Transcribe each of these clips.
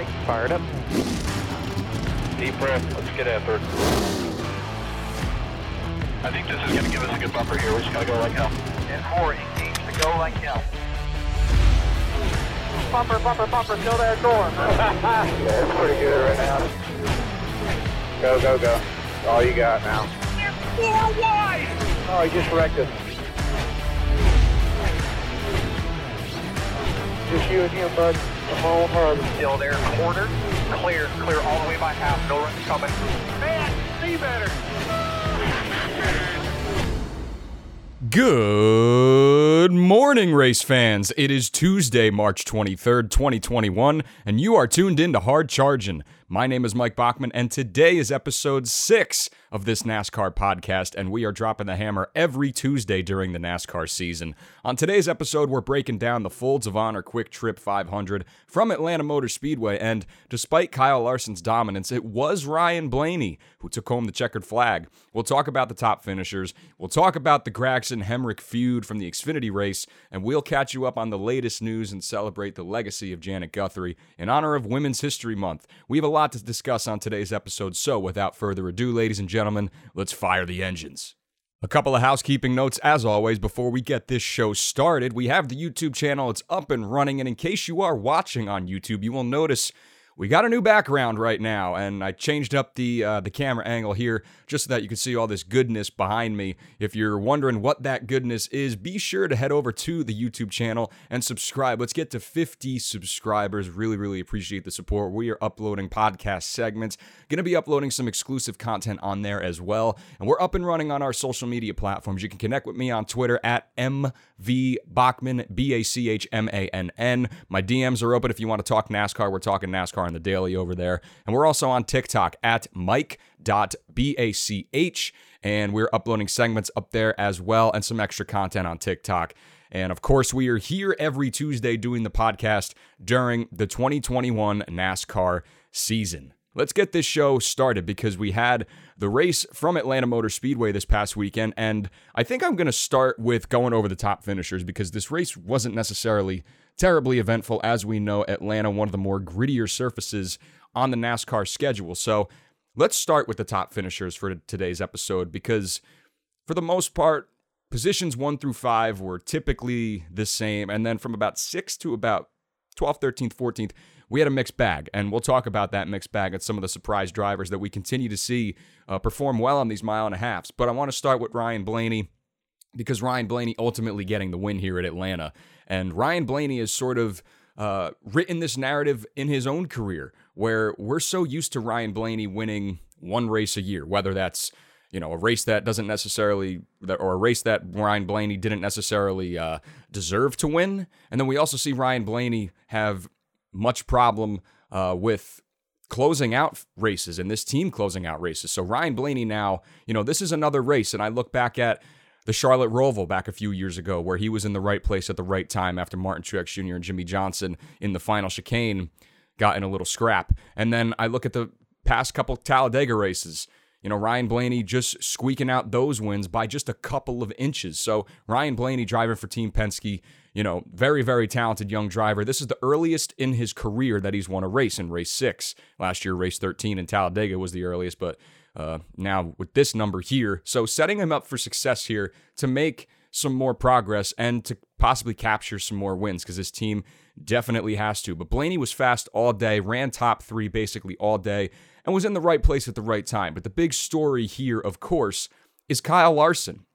right, fired up. Deep breath. Let's get after it. I think this is going to give us a good bumper here. We just got to go like hell. And four, engage to go like hell. Bumper, bumper, bumper, still there, going. yeah, it's pretty good right now. Go, go, go. All you got now. Four wide! Oh, he just wrecked us. Just you and him, bud. On hard. Still there, quarter. Clear, clear all the way by half. No runs coming. Man, see better. Good morning, race fans. It is Tuesday, March 23rd, 2021, and you are tuned in to Hard Chargin'. My name is Mike Bachmann, and today is episode six of this NASCAR podcast, and we are dropping the hammer every Tuesday during the NASCAR season. On today's episode, we're breaking down the Folds of Honor QuikTrip 500 from Atlanta Motor Speedway, and despite Kyle Larson's dominance, it was Ryan Blaney who took home the checkered flag. We'll talk about the top finishers, we'll talk about the Gragson Hemric feud from the Xfinity race, and we'll catch you up on the latest news and celebrate the legacy of Janet Guthrie in honor of Women's History Month. We have a lot to discuss on today's episode, so without further ado, ladies and gentlemen, let's fire the engines. A couple of housekeeping notes, as always, before we get this show started. We have the YouTube channel, it's up and running, and in case you are watching on YouTube, you will notice we got a new background right now, and I changed up the uh, the camera angle here just so that you can see all this goodness behind me. If you're wondering what that goodness is, be sure to head over to the YouTube channel and subscribe. Let's get to 50 subscribers. Really, really appreciate the support. We are uploading podcast segments, to be uploading some exclusive content on there as well, and we're up and running on our social media platforms. You can connect with me on Twitter at mv Bachmann B A C H M A N N. My DMs are open if you want to talk NASCAR. We're talking NASCAR the daily over there. And we're also on TikTok at mike.bach. And we're uploading segments up there as well and some extra content on TikTok. And of course, we are here every Tuesday doing the podcast during the 2021 NASCAR season. Let's get this show started because we had the race from Atlanta Motor Speedway this past weekend. And I think I'm going to start with going over the top finishers because this race wasn't necessarily terribly eventful. As we know, Atlanta, one of the more grittier surfaces on the NASCAR schedule. So let's start with the top finishers for today's episode because, for the most part, positions one through five were typically the same. And then from about six to about 12th, 13th, 14th, we had a mixed bag. And we'll talk about that mixed bag and some of the surprise drivers that we continue to see uh, perform well on these mile and a halfs. But I want to start with Ryan Blaney because Ryan Blaney ultimately getting the win here at Atlanta. And Ryan Blaney has sort of uh, written this narrative in his own career where we're so used to Ryan Blaney winning one race a year, whether that's you know a race that doesn't necessarily or a race that Ryan Blaney didn't necessarily uh, deserve to win, and then we also see Ryan Blaney have much problem uh, with closing out races and this team closing out races. So Ryan Blaney now, you know, this is another race, and I look back at the Charlotte Roval back a few years ago, where he was in the right place at the right time after Martin Truex Jr. and Jimmie Johnson in the final chicane got in a little scrap. And then I look at the past couple Talladega races. You know, Ryan Blaney just squeaking out those wins by just a couple of inches. So, Ryan Blaney driving for Team Penske, you know, very, very talented young driver. This is the earliest in his career that he's won a race in race six. Last year, race 13 in Talladega was the earliest, but uh, now with this number here. So setting him up for success here to make some more progress and to possibly capture some more wins because this team definitely has to. But Blaney was fast all day, ran top three basically all day, and was in the right place at the right time. But the big story here, of course, is Kyle Larson.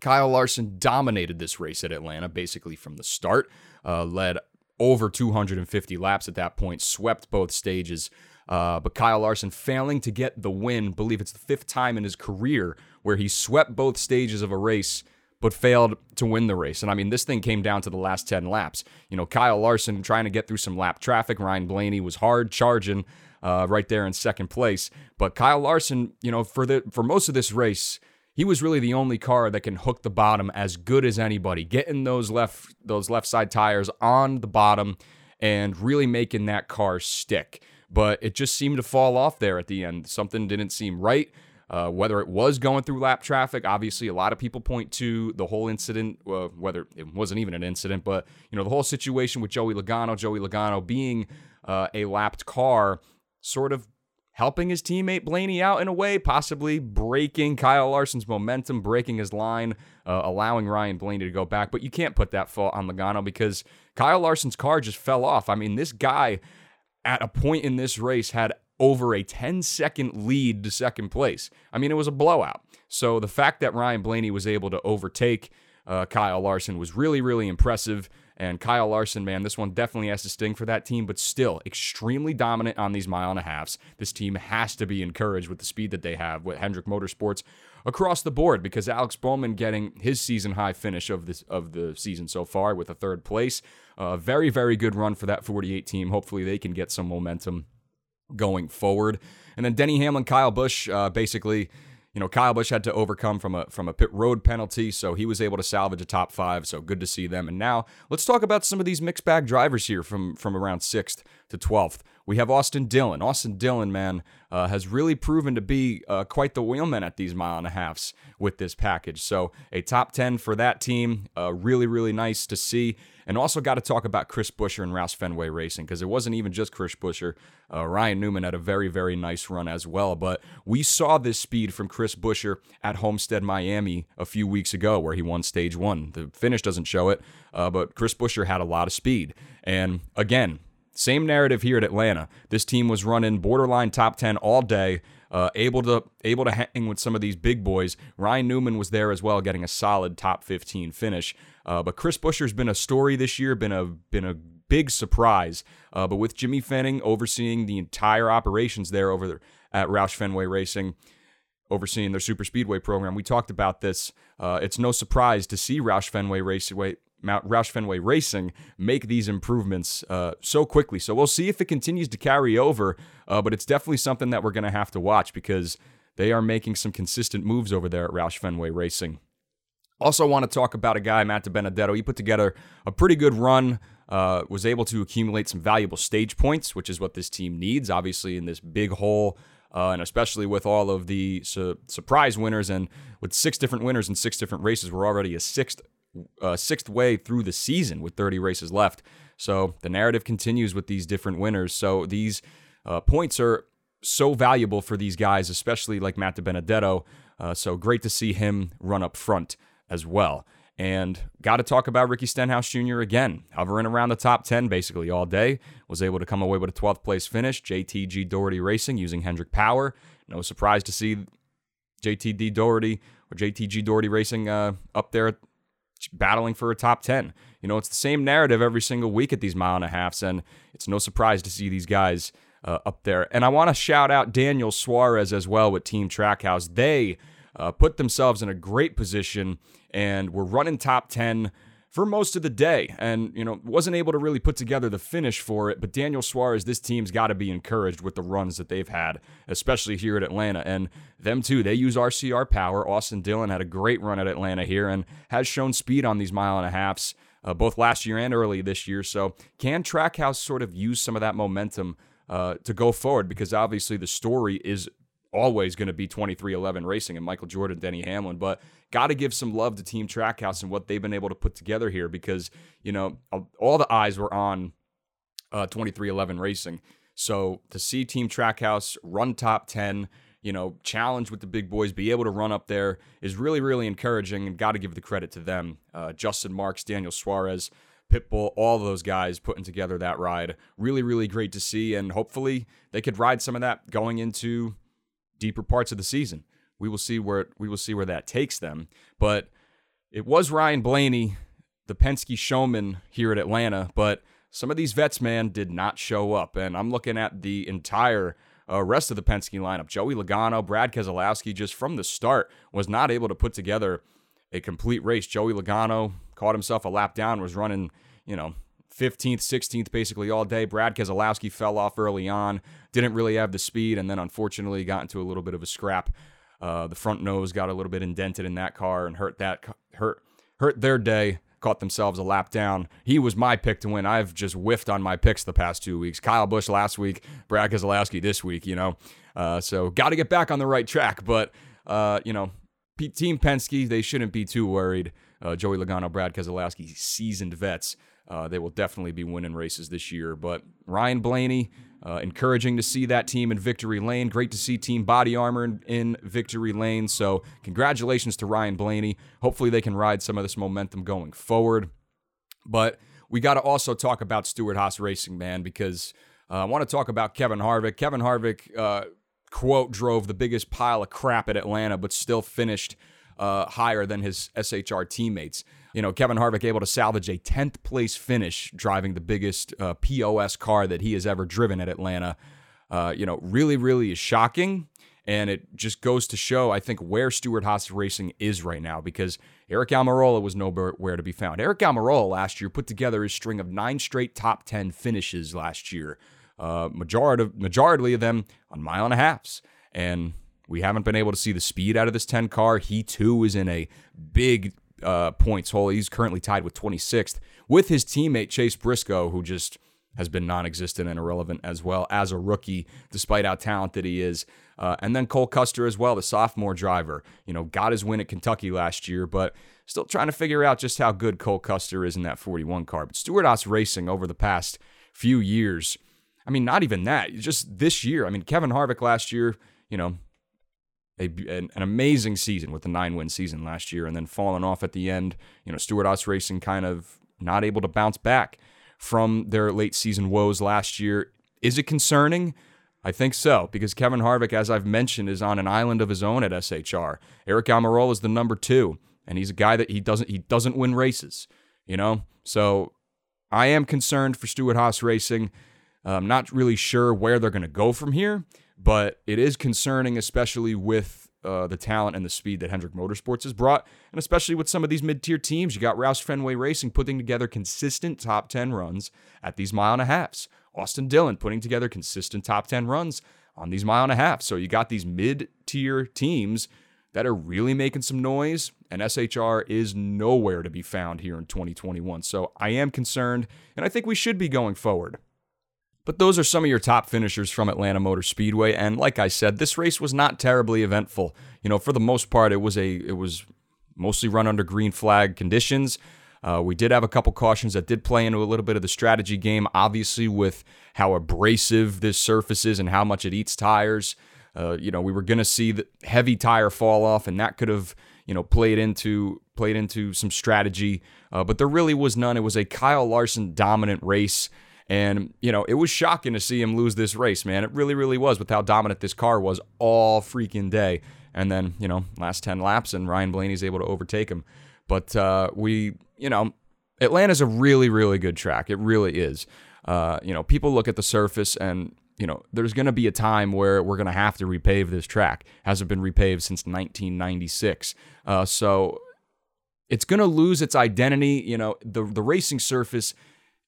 Kyle Larson dominated this race at Atlanta basically from the start, uh, led over 250 laps at that point, swept both stages. Uh, but Kyle Larson failing to get the win, believe it's the fifth time in his career where he swept both stages of a race but failed to win the race. And I mean, this thing came down to the last 10 laps. You know, Kyle Larson trying to get through some lap traffic. Ryan Blaney was hard charging uh, right there in second place. But Kyle Larson, you know, for the for most of this race, he was really the only car that can hook the bottom as good as anybody, getting those left those left side tires on the bottom and really making that car stick but it just seemed to fall off there at the end. Something didn't seem right. Uh, whether it was going through lap traffic, obviously a lot of people point to the whole incident, uh, whether it wasn't even an incident, but you know the whole situation with Joey Logano, Joey Logano being uh, a lapped car, sort of helping his teammate Blaney out in a way, possibly breaking Kyle Larson's momentum, breaking his line, uh, allowing Ryan Blaney to go back. But you can't put that fault on Logano because Kyle Larson's car just fell off. I mean, this guy at a point in this race had over a 10 second lead to second place. I mean, it was a blowout. So the fact that Ryan Blaney was able to overtake uh, Kyle Larson was really, really impressive. And Kyle Larson, man, this one definitely has to sting for that team, but still extremely dominant on these mile and a halfs. This team has to be encouraged with the speed that they have with Hendrick Motorsports across the board because Alex Bowman getting his season high finish of this of the season so far with a third place. A uh, very, very good run for that 48 team. Hopefully they can get some momentum going forward. And then Denny Hamlin, Kyle Busch, uh, basically you know, Kyle Busch had to overcome from a from a pit road penalty, so he was able to salvage a top five. So good to see them. And now let's talk about some of these mixed bag drivers here from from around sixth to twelfth. We have Austin Dillon. Austin Dillon, man, uh, has really proven to be uh, quite the wheelman at these mile and a halfs with this package. So a top ten for that team. Uh, really, really nice to see. And also got to talk about Chris Buescher and Roush Fenway Racing because it wasn't even just Chris Buescher. Uh, Ryan Newman had a very, very nice run as well. But we saw this speed from Chris Buescher at Homestead, Miami a few weeks ago where he won stage one. The finish doesn't show it, uh, but Chris Buescher had a lot of speed. And again, same narrative here at Atlanta. This team was running borderline top 10 all day. Uh, able to able to hang with some of these big boys. Ryan Newman was there as well, getting a solid top 15 finish. Uh, but Chris Buescher's been a story this year, been a been a big surprise. Uh, but with Jimmy Fennig overseeing the entire operations there over there at Roush Fenway Racing, overseeing their super speedway program, we talked about this. Uh, it's no surprise to see Roush Fenway Raceway. Mount Roush Fenway Racing make these improvements uh, so quickly. So we'll see if it continues to carry over, uh, but it's definitely something that we're going to have to watch because they are making some consistent moves over there at Roush Fenway Racing. Also, want to talk about a guy, Matt Benedetto. He put together a pretty good run, uh, was able to accumulate some valuable stage points, which is what this team needs, obviously, in this big hole. Uh, and especially with all of the su- surprise winners and with six different winners in six different races, we're already a sixth uh, sixth way through the season with 30 races left. So the narrative continues with these different winners. So these uh, points are so valuable for these guys, especially like Matt DiBenedetto. Uh, so great to see him run up front as well. And got to talk about Ricky Stenhouse Jr. again, hovering around the top 10 basically all day. Was able to come away with a 12th place finish. JTG Doherty Racing using Hendrick Power. No surprise to see JTD Doherty or JTG Doherty Racing uh, up there battling for a top 10. You know, it's the same narrative every single week at these mile and a halfs, and it's no surprise to see these guys uh, up there. And I want to shout out Daniel Suarez as well with Team Trackhouse. They uh, put themselves in a great position and were running top 10 for most of the day and you know wasn't able to really put together the finish for it but daniel suarez this team's got to be encouraged with the runs that they've had especially here at atlanta. And them too they use rcr power. Austin dillon had a great run at atlanta here and has shown speed on these mile and a halfs uh, both last year and early this year. So can trackhouse sort of use some of that momentum uh, to go forward? Because obviously the story is always going to be 2311 Racing and Michael Jordan, Denny Hamlin, but got to give some love to Team Trackhouse and what they've been able to put together here because, you know, all the eyes were on uh, 2311 Racing. So to see Team Trackhouse run top 10, you know, challenge with the big boys, be able to run up there is really, really encouraging and got to give the credit to them. Uh, Justin Marks, Daniel Suarez, Pitbull, all those guys putting together that ride. Really, really great to see. And hopefully they could ride some of that going into deeper parts of the season. We will see where we will see where that takes them. But it was Ryan Blaney, the Penske showman here at Atlanta, but some of these vets, man, did not show up. And I'm looking at the entire uh, rest of the Penske lineup. Joey Logano, Brad Keselowski, just from the start, was not able to put together a complete race. Joey Logano caught himself a lap down, was running, you know, 15th, 16th basically all day. Brad Keselowski fell off early on, didn't really have the speed, and then unfortunately got into a little bit of a scrap. Uh, the front nose got a little bit indented in that car and hurt that hurt hurt their day. Caught themselves a lap down. He was my pick to win. I've just whiffed on my picks the past two weeks. Kyle Busch last week, Brad Keselowski this week. You know, uh, so got to get back on the right track. But uh, you know, Team Penske, they shouldn't be too worried. Uh, Joey Logano, Brad Keselowski, seasoned vets uh, they will definitely be winning races this year. But Ryan Blaney, uh, encouraging to see that team in victory lane. Great to see Team Body Armor in, in, victory lane. So, congratulations to Ryan Blaney. Hopefully, they can ride some of this momentum going forward. But we got to also talk about Stewart Haas Racing, man, because uh, I want to talk about Kevin Harvick. Kevin Harvick, uh, quote, drove the biggest pile of crap at Atlanta, but still finished uh, higher than his SHR teammates. You know, Kevin Harvick able to salvage a 10th place finish driving the biggest uh, POS car that he has ever driven at Atlanta. Uh, you know, really, really is shocking. And it just goes to show, I think, where Stewart Haas Racing is right now because Aric Almirola was nowhere to be found. Aric Almirola last year put together a string of nine straight top 10 finishes last year, uh, majority, majority of them on mile and a halfs. And we haven't been able to see the speed out of this 10 car. He too is in a big uh, points hole. He's currently tied with 26th with his teammate Chase Briscoe, who just has been non existent and irrelevant as well as a rookie, despite how talented he is. Uh, and then Cole Custer as well, the sophomore driver. You know, got his win at Kentucky last year, but still trying to figure out just how good Cole Custer is in that 41 car. But Stewart Haas Racing over the past few years, I mean, not even that, just this year. I mean, Kevin Harvick last year, you know, a, an, an, amazing season with the nine win season last year and then falling off at the end. You know, Stewart Haas Racing kind of not able to bounce back from their late season woes last year. Is it concerning? I think so, because Kevin Harvick, as I've mentioned, is on an island of his own at SHR. Aric Almirola is the number two, and he's a guy that he doesn't he doesn't win races, you know. So I am concerned for Stewart Haas Racing. I'm not really sure where they're going to go from here, but it is concerning, especially with uh, the talent and the speed that Hendrick Motorsports has brought, and especially with some of these mid-tier teams. You got Roush Fenway Racing putting together consistent top 10 runs at these mile and a halfs. Austin Dillon putting together consistent top 10 runs on these mile and a half. So you got these mid-tier teams that are really making some noise, and SHR is nowhere to be found here in 2021. So I am concerned, and I think we should be going forward. But those are some of your top finishers from Atlanta Motor Speedway, and like I said, this race was not terribly eventful. You know, for the most part, it was a it was mostly run under green flag conditions. Uh, we did have a couple cautions that did play into a little bit of the strategy game, obviously, with how abrasive this surface is and how much it eats tires. Uh, you know, we were going to see the heavy tire fall off, and that could have, you know, played into played into some strategy. Uh, but there really was none. It was a Kyle Larson dominant race. And, you know, it was shocking to see him lose this race, man. It really, really was with how dominant this car was all freaking day. And then, you know, last 10 laps, and Ryan Blaney's able to overtake him. But uh, we, you know, Atlanta's a really, really good track. It really is. Uh, you know, people look at the surface and, you know, there's going to be a time where we're going to have to repave this track. Hasn't been repaved since 1996. Uh, so it's going to lose its identity. You know, the, the racing surface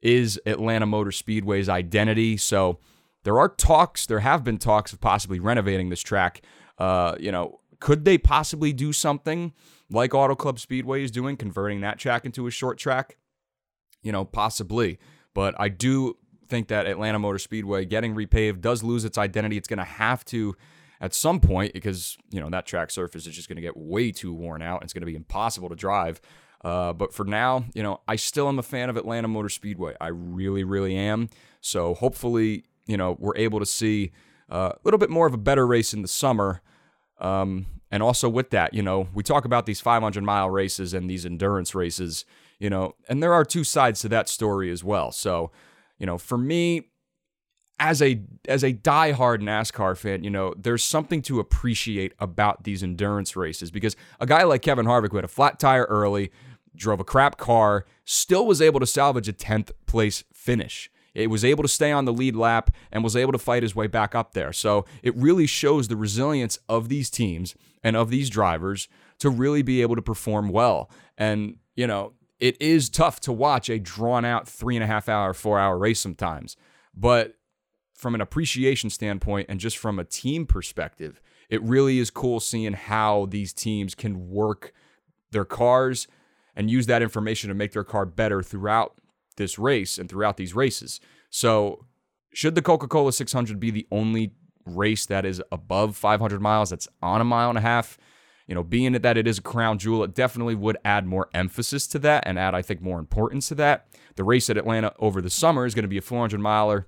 is Atlanta Motor Speedway's identity. So there are talks, there have been talks of possibly renovating this track. Uh, you know, could they possibly do something like Auto Club Speedway is doing, converting that track into a short track? You know, possibly. But I do think that Atlanta Motor Speedway getting repaved does lose its identity. It's going to have to at some point because, you know, that track surface is just going to get way too worn out. And it's going to be impossible to drive. Uh, but for now, you know, I still am a fan of Atlanta Motor Speedway. I really, really am. So hopefully, you know, we're able to see uh, a little bit more of a better race in the summer. Um, and also with that, you know, we talk about these 500 mile races and these endurance races, you know, and there are two sides to that story as well. So, you know, for me, as a as a diehard NASCAR fan, you know, there's something to appreciate about these endurance races because a guy like Kevin Harvick who had a flat tire early, drove a crap car, still was able to salvage a 10th place finish. It was able to stay on the lead lap and was able to fight his way back up there. So it really shows the resilience of these teams and of these drivers to really be able to perform well. And, you know, it is tough to watch a drawn out three and a half hour, four hour race sometimes. But from an appreciation standpoint and just from a team perspective, it really is cool seeing how these teams can work their cars and use that information to make their car better throughout this race and throughout these races. So, should the Coca Cola 600 be the only race that is above 500 miles that's on a mile and a half? you know, being that it is a crown jewel, it definitely would add more emphasis to that and add, I think, more importance to that. The race at Atlanta over the summer is going to be a 400 miler.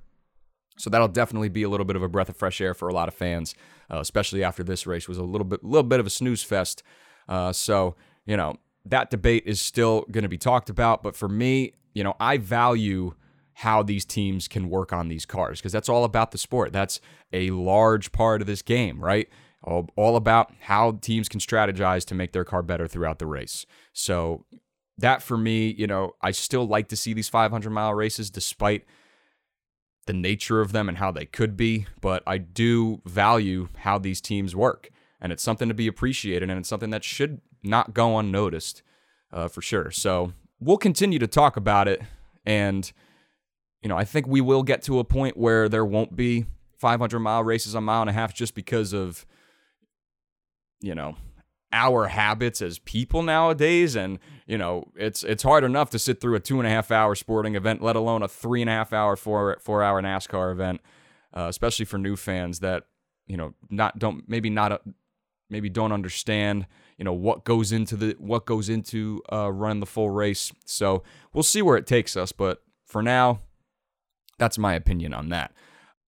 So that'll definitely be a little bit of a breath of fresh air for a lot of fans, uh, especially after this race was a little bit, little bit of a snooze fest. Uh, so you know that debate is still going to be talked about, but for me, you know, I value how these teams can work on these cars because that's all about the sport. That's a large part of this game, right? All, all about how teams can strategize to make their car better throughout the race. So that for me, you know, I still like to see these 500 mile races despite the nature of them and how they could be, but I do value how these teams work. And it's something to be appreciated, and it's something that should not go unnoticed uh, for sure. So we'll continue to talk about it. And, you know, I think we will get to a point where there won't be 500 mile races a mile and a half just because of, you know, our habits as people nowadays and you know it's it's hard enough to sit through a two and a half hour sporting event let alone a three and a half hour four four hour nascar event uh, especially for new fans that you know not don't maybe not maybe don't understand you know what goes into the what goes into uh, running the full race so we'll see where it takes us but for now that's my opinion on that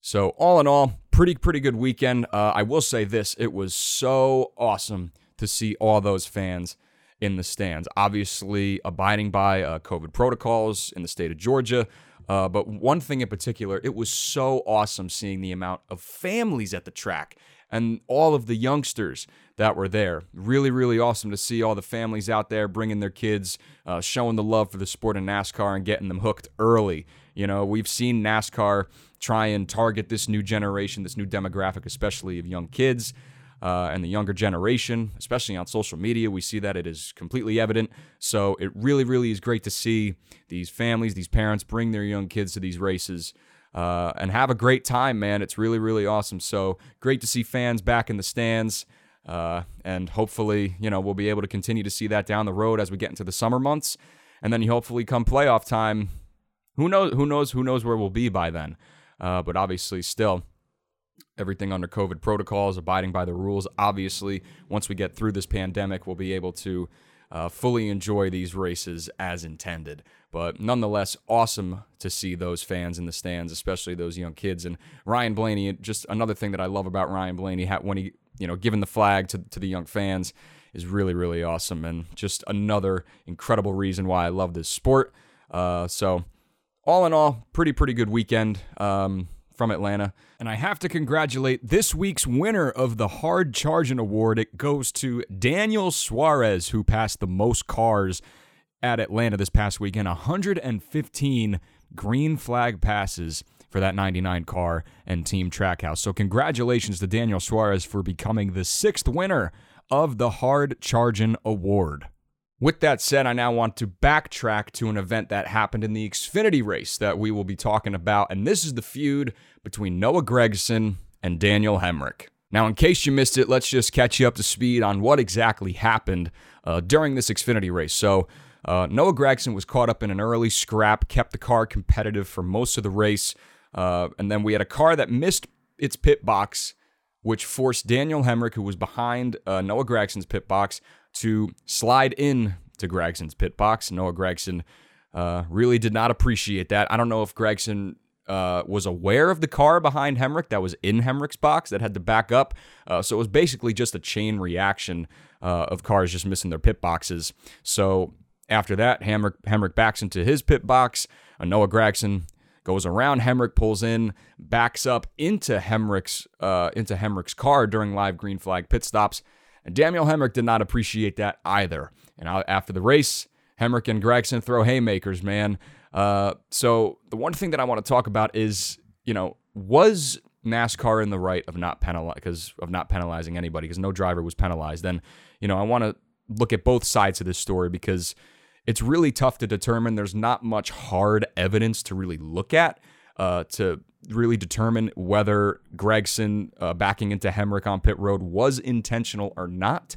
so all in all pretty pretty good weekend uh, i will say this it was so awesome to see all those fans in the stands. Obviously, abiding by uh, COVID protocols in the state of Georgia. Uh, but one thing in particular, it was so awesome seeing the amount of families at the track and all of the youngsters that were there. Really, really awesome to see all the families out there bringing their kids, uh, showing the love for the sport of NASCAR and getting them hooked early. You know, we've seen NASCAR try and target this new generation, this new demographic, especially of young kids uh, and the younger generation, especially on social media. We see that it is completely evident. So it really, really is great to see these families, these parents bring their young kids to these races. Uh, and have a great time, man. It's really, really awesome. So great to see fans back in the stands. Uh, and hopefully, you know, we'll be able to continue to see that down the road as we get into the summer months. And then hopefully come playoff time, who knows, who knows, who knows where we'll be by then. Uh, but obviously still, everything under COVID protocols, abiding by the rules. Obviously, once we get through this pandemic, we'll be able to uh, fully enjoy these races as intended. But nonetheless, awesome to see those fans in the stands, especially those young kids. And Ryan Blaney, just another thing that I love about Ryan Blaney, when he, you know, giving the flag to, to the young fans is really, really awesome. And just another incredible reason why I love this sport. Uh, so, all in all, pretty, pretty good weekend. Um, from Atlanta. And I have to congratulate this week's winner of the Hard Charging Award. It goes to Daniel Suarez, who passed the most cars at Atlanta this past weekend 115 green flag passes for that 99 car and Team Trackhouse. So, congratulations to Daniel Suarez for becoming the sixth winner of the Hard Charging Award. With that said, I now want to backtrack to an event that happened in the Xfinity race that we will be talking about, and this is the feud between Noah Gragson and Daniel Hemric. Now, in case you missed it, let's just catch you up to speed on what exactly happened uh, during this Xfinity race. So, uh, Noah Gragson was caught up in an early scrap, kept the car competitive for most of the race, uh, and then we had a car that missed its pit box, which forced Daniel Hemric, who was behind uh, Noah Gragson's pit box, to slide in to Gragson's pit box. Noah Gragson uh, really did not appreciate that. I don't know if Gragson uh, was aware of the car behind Hemric that was in Hemric's box that had to back up. Uh, so it was basically just a chain reaction uh, of cars just missing their pit boxes. So after that, Hemric, Hemric backs into his pit box. Uh, Noah Gragson goes around Hemric, pulls in, backs up into Hemric's uh, into Hemric's car during live green flag pit stops. And Daniel Hemric did not appreciate that either. And after the race, Hemric and Gragson throw haymakers, man. Uh, so the one thing that I want to talk about is, you know, was NASCAR in the right of not penalize of not penalizing anybody because no driver was penalized? Then, you know, I want to look at both sides of this story because it's really tough to determine. There's not much hard evidence to really look at uh, to really determine whether Gragson uh, backing into Hemric on pit road was intentional or not.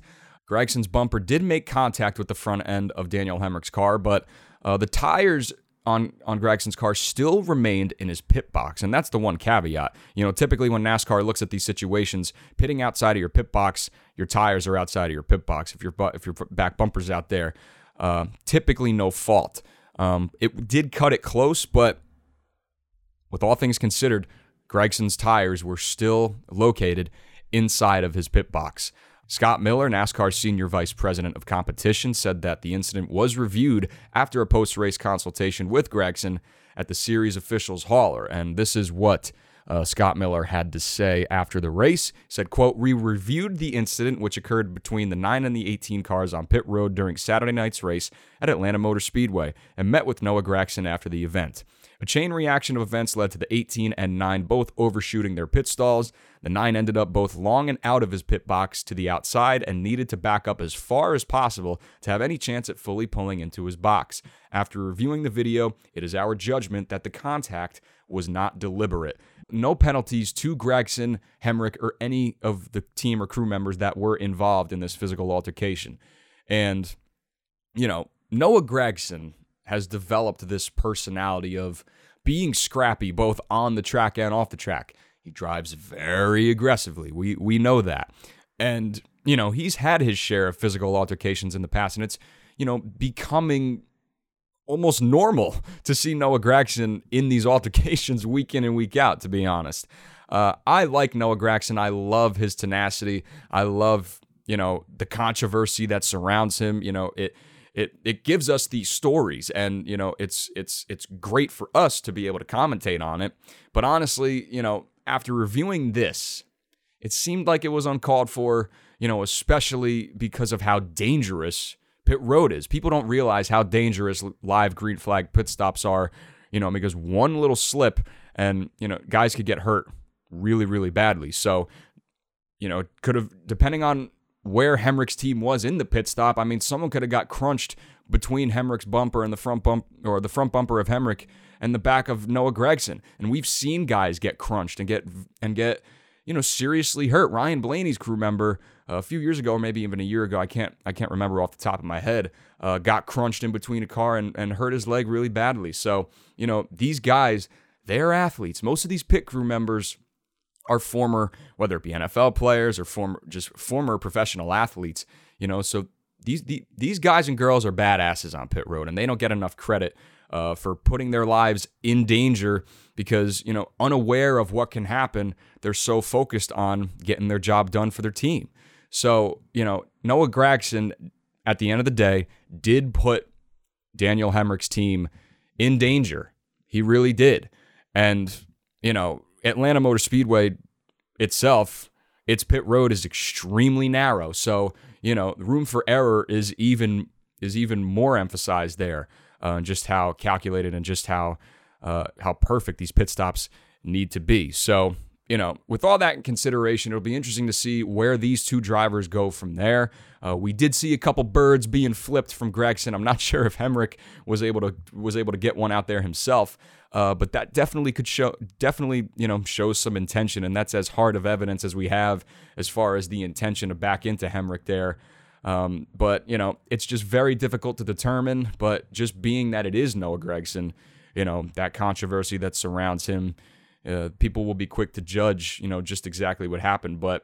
Gragson's bumper did make contact with the front end of Daniel Hemric's car, but uh, the tires on on Gragson's car still remained in his pit box, and that's the one caveat. You know, typically when NASCAR looks at these situations, pitting outside of your pit box, your tires are outside of your pit box. If your bu- if your back bumper's out there, uh, typically no fault. Um, it did cut it close, but with all things considered, Gragson's tires were still located inside of his pit box. Scott Miller, NASCAR's senior vice president of competition, said that the incident was reviewed after a post race consultation with Gragson at the series officials hauler. And this is what uh, Scott Miller had to say after the race. Said, quote, We reviewed the incident which occurred between the 9 and the 18 cars on pit road during Saturday night's race at Atlanta Motor Speedway and met with Noah Gragson after the event. A chain reaction of events led to the 18 and 9 both overshooting their pit stalls. The 9 ended up both long and out of his pit box to the outside and needed to back up as far as possible to have any chance at fully pulling into his box. After reviewing the video, it is our judgment that the contact was not deliberate. No penalties to Gragson, Hemric, or any of the team or crew members that were involved in this physical altercation. And, you know, Noah Gragson has developed this personality of being scrappy both on the track and off the track. He drives very aggressively. We we know that. And you know, he's had his share of physical altercations in the past and it's, you know, becoming almost normal to see Noah Gragson in these altercations week in and week out, to be honest. Uh, I like Noah Gragson. I love his tenacity. I love, you know, the controversy that surrounds him. You know, it it it gives us these stories and you know it's it's it's great for us to be able to commentate on it. But honestly you know after reviewing this it seemed like it was uncalled for you know especially because of how dangerous pit road is. People don't realize how dangerous live green flag pit stops are you know because one little slip and you know guys could get hurt really really badly. So you know could have depending on where Hemric's team was in the pit stop. I mean, someone could have got crunched between Hemric's bumper and the front bump or the front bumper of Hemric and the back of Noah Gragson. And we've seen guys get crunched and get and get you know seriously hurt. Ryan Blaney's crew member uh, a few years ago, or maybe even a year ago, I can't I can't remember off the top of my head, uh, got crunched in between a car and, and hurt his leg really badly. So you know these guys, they're athletes. Most of these pit crew members are former, whether it be NFL players or former just former professional athletes. You know, so these the, these guys and girls are badasses on pit road, and they don't get enough credit uh, for putting their lives in danger because you know unaware of what can happen. They're so focused on getting their job done for their team. So you know Noah Gragson, at the end of the day, did put Daniel Hemric's team in danger. He really did, and you know Atlanta Motor Speedway itself, its pit road is extremely narrow. So, you know, the room for error is even is even more emphasized there. Uh, just how calculated and just how uh, how perfect these pit stops need to be. So, you know, with all that in consideration, it'll be interesting to see where these two drivers go from there. Uh, we did see a couple birds being flipped from Gragson. I'm not sure if Hemric was able to was able to get one out there himself, uh, but that definitely could show definitely you know shows some intention, and that's as hard of evidence as we have as far as the intention to back into Hemric there. Um, but you know, it's just very difficult to determine. But just being that it is Noah Gragson, you know, that controversy that surrounds him, uh, people will be quick to judge, you know, just exactly what happened. But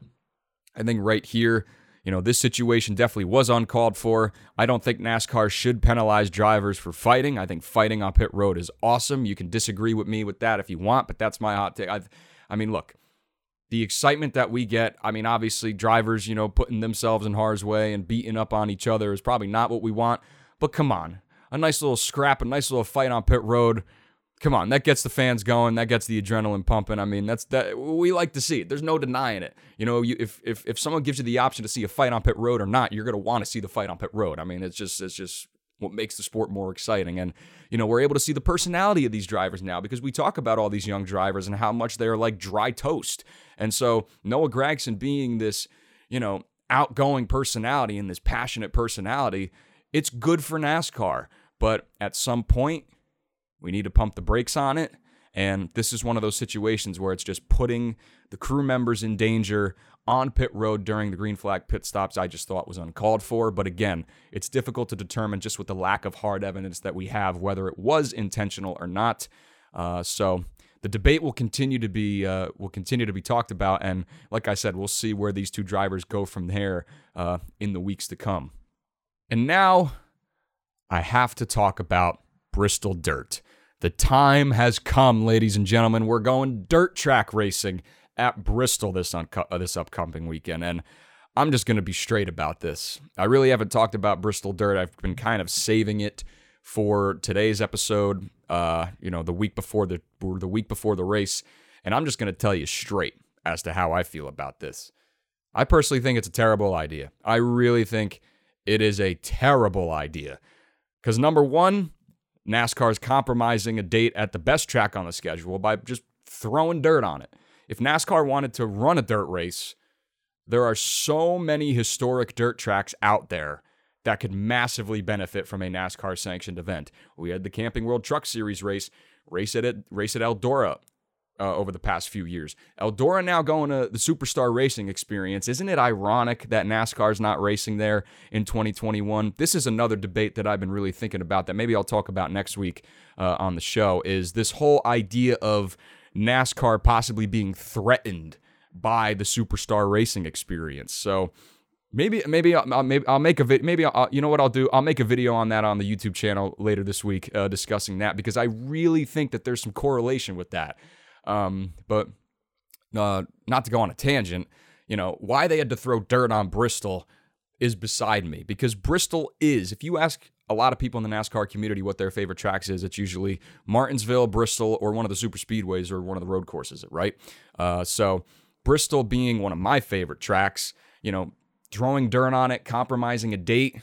I think right here, you know, this situation definitely was uncalled for. I don't think NASCAR should penalize drivers for fighting. I think fighting on pit road is awesome. You can disagree with me with that if you want, but that's my hot take. i I mean, look, the excitement that we get, I mean, obviously, drivers, you know, putting themselves in harm's way and beating up on each other is probably not what we want. But come on, a nice little scrap, a nice little fight on pit road come on, that gets the fans going. That gets the adrenaline pumping. I mean, that's that we like to see it. There's no denying it. You know, you, if if if someone gives you the option to see a fight on pit road or not, you're gonna want to see the fight on pit road. I mean, it's just it's just what makes the sport more exciting. And you know, we're able to see the personality of these drivers now because we talk about all these young drivers and how much they're like dry toast. And so Noah Gragson being this, you know, outgoing personality and this passionate personality, it's good for NASCAR. But at some point, we need to pump the brakes on it And this is one of those situations where it's just putting the crew members in danger on pit road during the green flag pit stops. I just thought was uncalled for. But again, it's difficult to determine just with the lack of hard evidence that we have whether it was intentional or not. Uh, so the debate will continue to be uh, will continue to be talked about, and like I said, we'll see where these two drivers go from there uh, in the weeks to come. And now I have to talk about Bristol Dirt. The time has come, ladies and gentlemen. We're going dirt track racing at Bristol this unco- uh, this upcoming weekend, and I'm just going to be straight about this. I really haven't talked about Bristol Dirt. I've been kind of saving it for today's episode. Uh, you know, the week before the the week before the race, and I'm just going to tell you straight as to how I feel about this. I personally think it's a terrible idea. I really think it is a terrible idea. Because number one, NASCAR is compromising a date at the best track on the schedule by just throwing dirt on it. If NASCAR wanted to run a dirt race, there are so many historic dirt tracks out there that could massively benefit from a NASCAR sanctioned event. We had the Camping World Truck Series race, race at race at Eldora uh, over the past few years. Eldora now going to the Superstar Racing Experience. Isn't it ironic that NASCAR's not racing there in 2021? This is another debate that I've been really thinking about that maybe I'll talk about next week uh, on the show. Is this whole idea of NASCAR possibly being threatened by the Superstar Racing Experience? So. Maybe maybe I'll, maybe I'll make a vid. Maybe I'll, you know what I'll do. I'll make a video on that on the YouTube channel later this week, uh, discussing that because I really think that there's some correlation with that. Um, but uh, not to go on a tangent, you know, why they had to throw dirt on Bristol is beside me because Bristol is, if you ask a lot of people in the NASCAR community what their favorite tracks is, it's usually Martinsville, Bristol, or one of the super speedways or one of the road courses, right? Uh, so Bristol being one of my favorite tracks, you know, throwing dirt on it, compromising a date,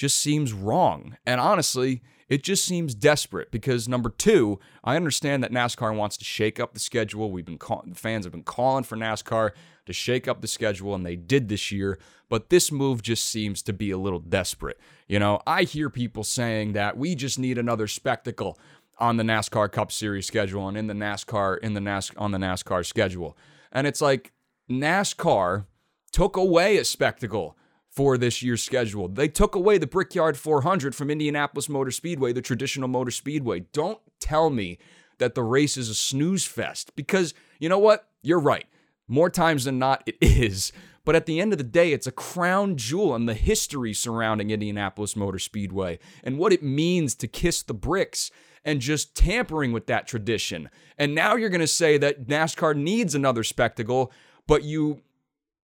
just seems wrong. And honestly, it just seems desperate because number two, I understand that NASCAR wants to shake up the schedule. We've been call- fans have been calling for NASCAR to shake up the schedule, and they did this year. But this move just seems to be a little desperate. You know, I hear people saying that we just need another spectacle on the NASCAR Cup Series schedule and in the NASCAR in the NAS on the NASCAR schedule, and it's like NASCAR took away a spectacle for this year's schedule. They took away the Brickyard 400 from Indianapolis Motor Speedway, the traditional motor speedway. Don't tell me that the race is a snooze fest because you know what? You're right. More times than not, it is. But at the end of the day, it's a crown jewel in the history surrounding Indianapolis Motor Speedway and what it means to kiss the bricks and just tampering with that tradition. And now you're going to say that NASCAR needs another spectacle, but you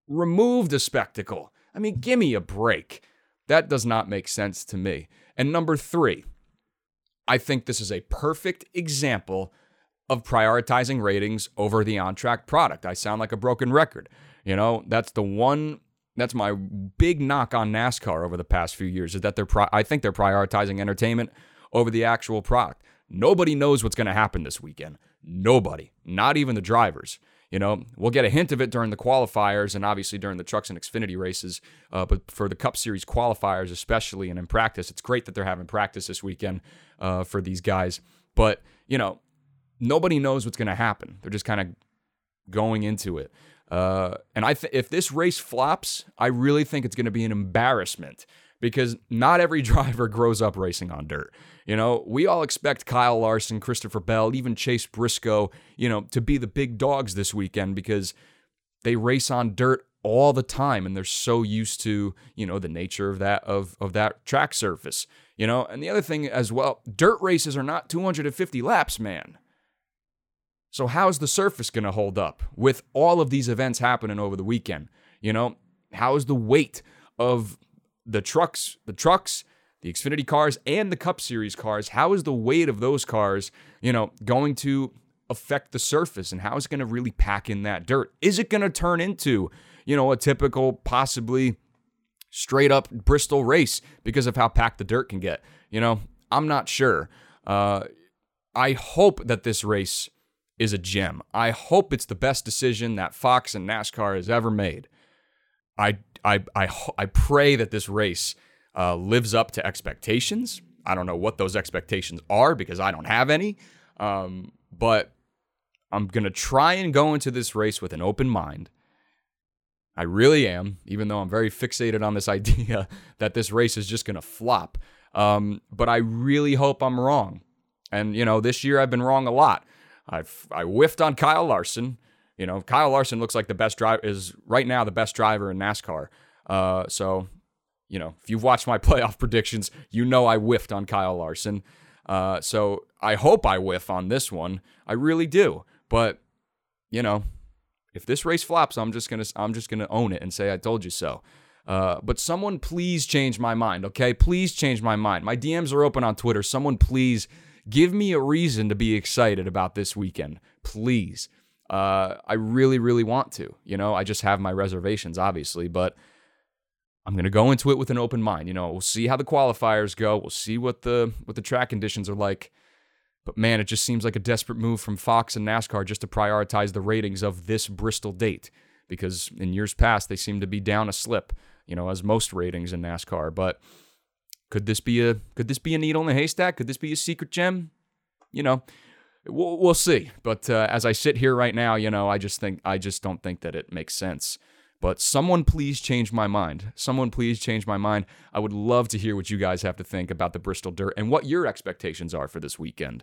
removed a spectacle. I mean, give me a break. That does not make sense to me. And number three, I think this is a perfect example of prioritizing ratings over the on track product. I sound like a broken record. You know, that's the one. That's my big knock on NASCAR over the past few years is that they're. I think they're prioritizing entertainment over the actual product. Nobody knows what's going to happen this weekend. Nobody, not even the drivers. You know, we'll get a hint of it during the qualifiers and obviously during the trucks and Xfinity races. Uh, but for the Cup Series qualifiers, especially and in practice, it's great that they're having practice this weekend uh, for these guys. But, you know, nobody knows what's going to happen. They're just kind of going into it. Uh, and I th- if this race flops, I really think it's going to be an embarrassment because not every driver grows up racing on dirt. You know, we all expect Kyle Larson, Christopher Bell, even Chase Briscoe, you know, to be the big dogs this weekend because they race on dirt all the time and they're so used to, you know, the nature of that of of that track surface. You know, and the other thing as well, dirt races are not 250 laps, man. So how's the surface going to hold up with all of these events happening over the weekend? You know, how is the weight of the trucks, the trucks, the Xfinity cars and the Cup Series cars, how is the weight of those cars, you know, going to affect the surface and how is it going to really pack in that dirt? Is it going to turn into, you know, a typical possibly straight up Bristol race because of how packed the dirt can get? You know, I'm not sure. Uh, I hope that this race is a gem. I hope it's the best decision that Fox and NASCAR has ever made. I I I I pray that this race uh, lives up to expectations. I don't know what those expectations are because I don't have any. Um, but I'm going to try and go into this race with an open mind. I really am, even though I'm very fixated on this idea that this race is just going to flop. Um, but I really hope I'm wrong. And, you know, this year I've been wrong a lot. I've I whiffed on Kyle Larson. You know, Kyle Larson looks like the best driver is right now the best driver in NASCAR. Uh, so, you know, if you've watched my playoff predictions, you know I whiffed on Kyle Larson. Uh, so I hope I whiff on this one. I really do. But, you know, if this race flops, I'm just gonna I'm just gonna own it and say I told you so. Uh, but someone please change my mind, okay? Please change my mind. My DMs are open on Twitter. Someone please give me a reason to be excited about this weekend, please. Uh, I really, really want to. You know, I just have my reservations, obviously, but I'm gonna go into it with an open mind. You know, we'll see how the qualifiers go. We'll see what the what the track conditions are like. But man, it just seems like a desperate move from Fox and NASCAR just to prioritize the ratings of this Bristol date because in years past they seem to be down a slip, you know, as most ratings in NASCAR. But could this be a could this be a needle in the haystack? Could this be a secret gem? You know, we'll, we'll see. But uh, as I sit here right now, you know, I just think I just don't think that it makes sense. But someone please change my mind. Someone please change my mind. I would love to hear what you guys have to think about the Bristol Dirt and what your expectations are for this weekend.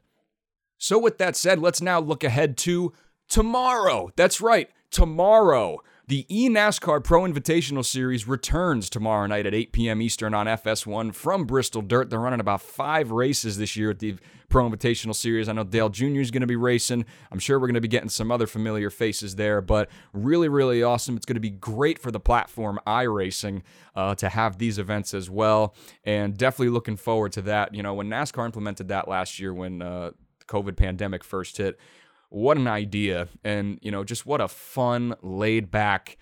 So, with that said, let's now look ahead to tomorrow. That's right, tomorrow. The eNASCAR Pro Invitational Series returns tomorrow night at 8 p.m. Eastern on FS1 from Bristol Dirt. They're running about five races this year at the Pro Invitational Series. I know Dale Jr. is going to be racing. I'm sure we're going to be getting some other familiar faces there, but really, really awesome. It's going to be great for the platform iRacing uh, to have these events as well, and definitely looking forward to that. You know, when NASCAR implemented that last year, when uh, COVID pandemic first hit. What an idea. And, you know, just what a fun, laid back,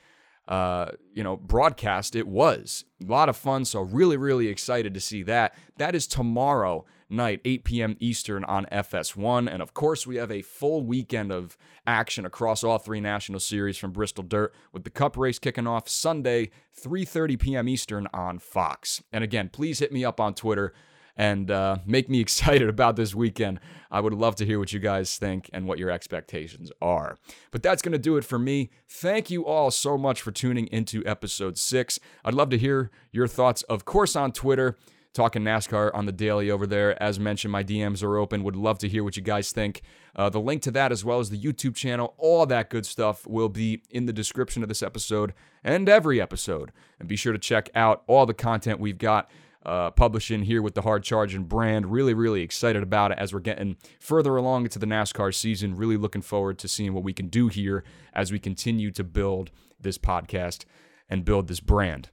uh, you know, broadcast it was. A lot of fun. So, really, really excited to see that. That is tomorrow night, 8 p.m. Eastern on FS1. And of course, we have a full weekend of action across all three national series from Bristol Dirt with the Cup race kicking off Sunday, 3:30 p.m. Eastern on Fox. And again, please hit me up on Twitter and uh, make me excited about this weekend. I would love to hear what you guys think and what your expectations are. But that's going to do it for me. Thank you all so much for tuning into episode six. I'd love to hear your thoughts, of course, on Twitter. Talking NASCAR on the daily over there. As mentioned, my DMs are open. Would love to hear what you guys think. Uh, the link to that, as well as the YouTube channel, all that good stuff, will be in the description of this episode and every episode. And be sure to check out all the content we've got uh, publishing here with the hard charging brand. Really, really excited about it as we're getting further along into the NASCAR season. Really looking forward to seeing what we can do here as we continue to build this podcast and build this brand.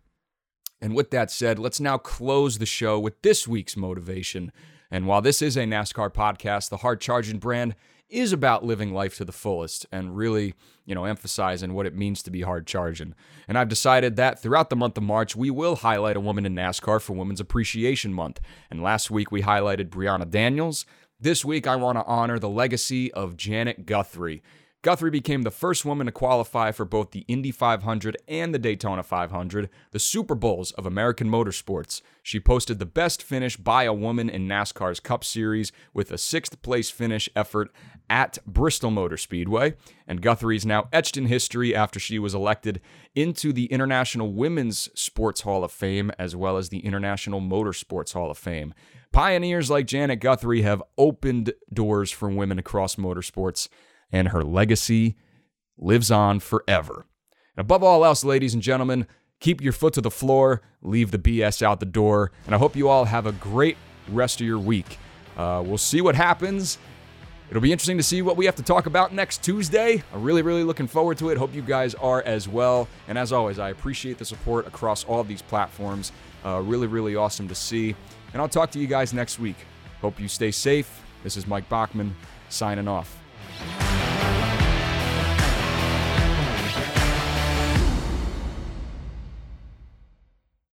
And with that said, let's now close the show with this week's motivation. And while this is a NASCAR podcast, the hard charging brand is about living life to the fullest and really, you know, emphasizing what it means to be hard charging. And I've decided that throughout the month of March, we will highlight a woman in NASCAR for Women's Appreciation Month. And last week we highlighted Brehanna Daniels. This week I want to honor the legacy of Janet Guthrie. Guthrie became the first woman to qualify for both the Indy 500 and the Daytona 500, the Super Bowls of American motorsports. She posted the best finish by a woman in NASCAR's Cup Series with a sixth place finish effort at Bristol Motor Speedway. And Guthrie is now etched in history after she was elected into the International Women's Sports Hall of Fame as well as the International Motorsports Hall of Fame. Pioneers like Janet Guthrie have opened doors for women across motorsports and her legacy lives on forever. And above all else, ladies and gentlemen, keep your foot to the floor, leave the BS out the door, and I hope you all have a great rest of your week. Uh, we'll see what happens. It'll be interesting to see what we have to talk about next Tuesday. I'm really, really looking forward to it. Hope you guys are as well. And as always, I appreciate the support across all these platforms. Uh, really, really awesome to see. And I'll talk to you guys next week. Hope you stay safe. This is Mike Bachmann signing off.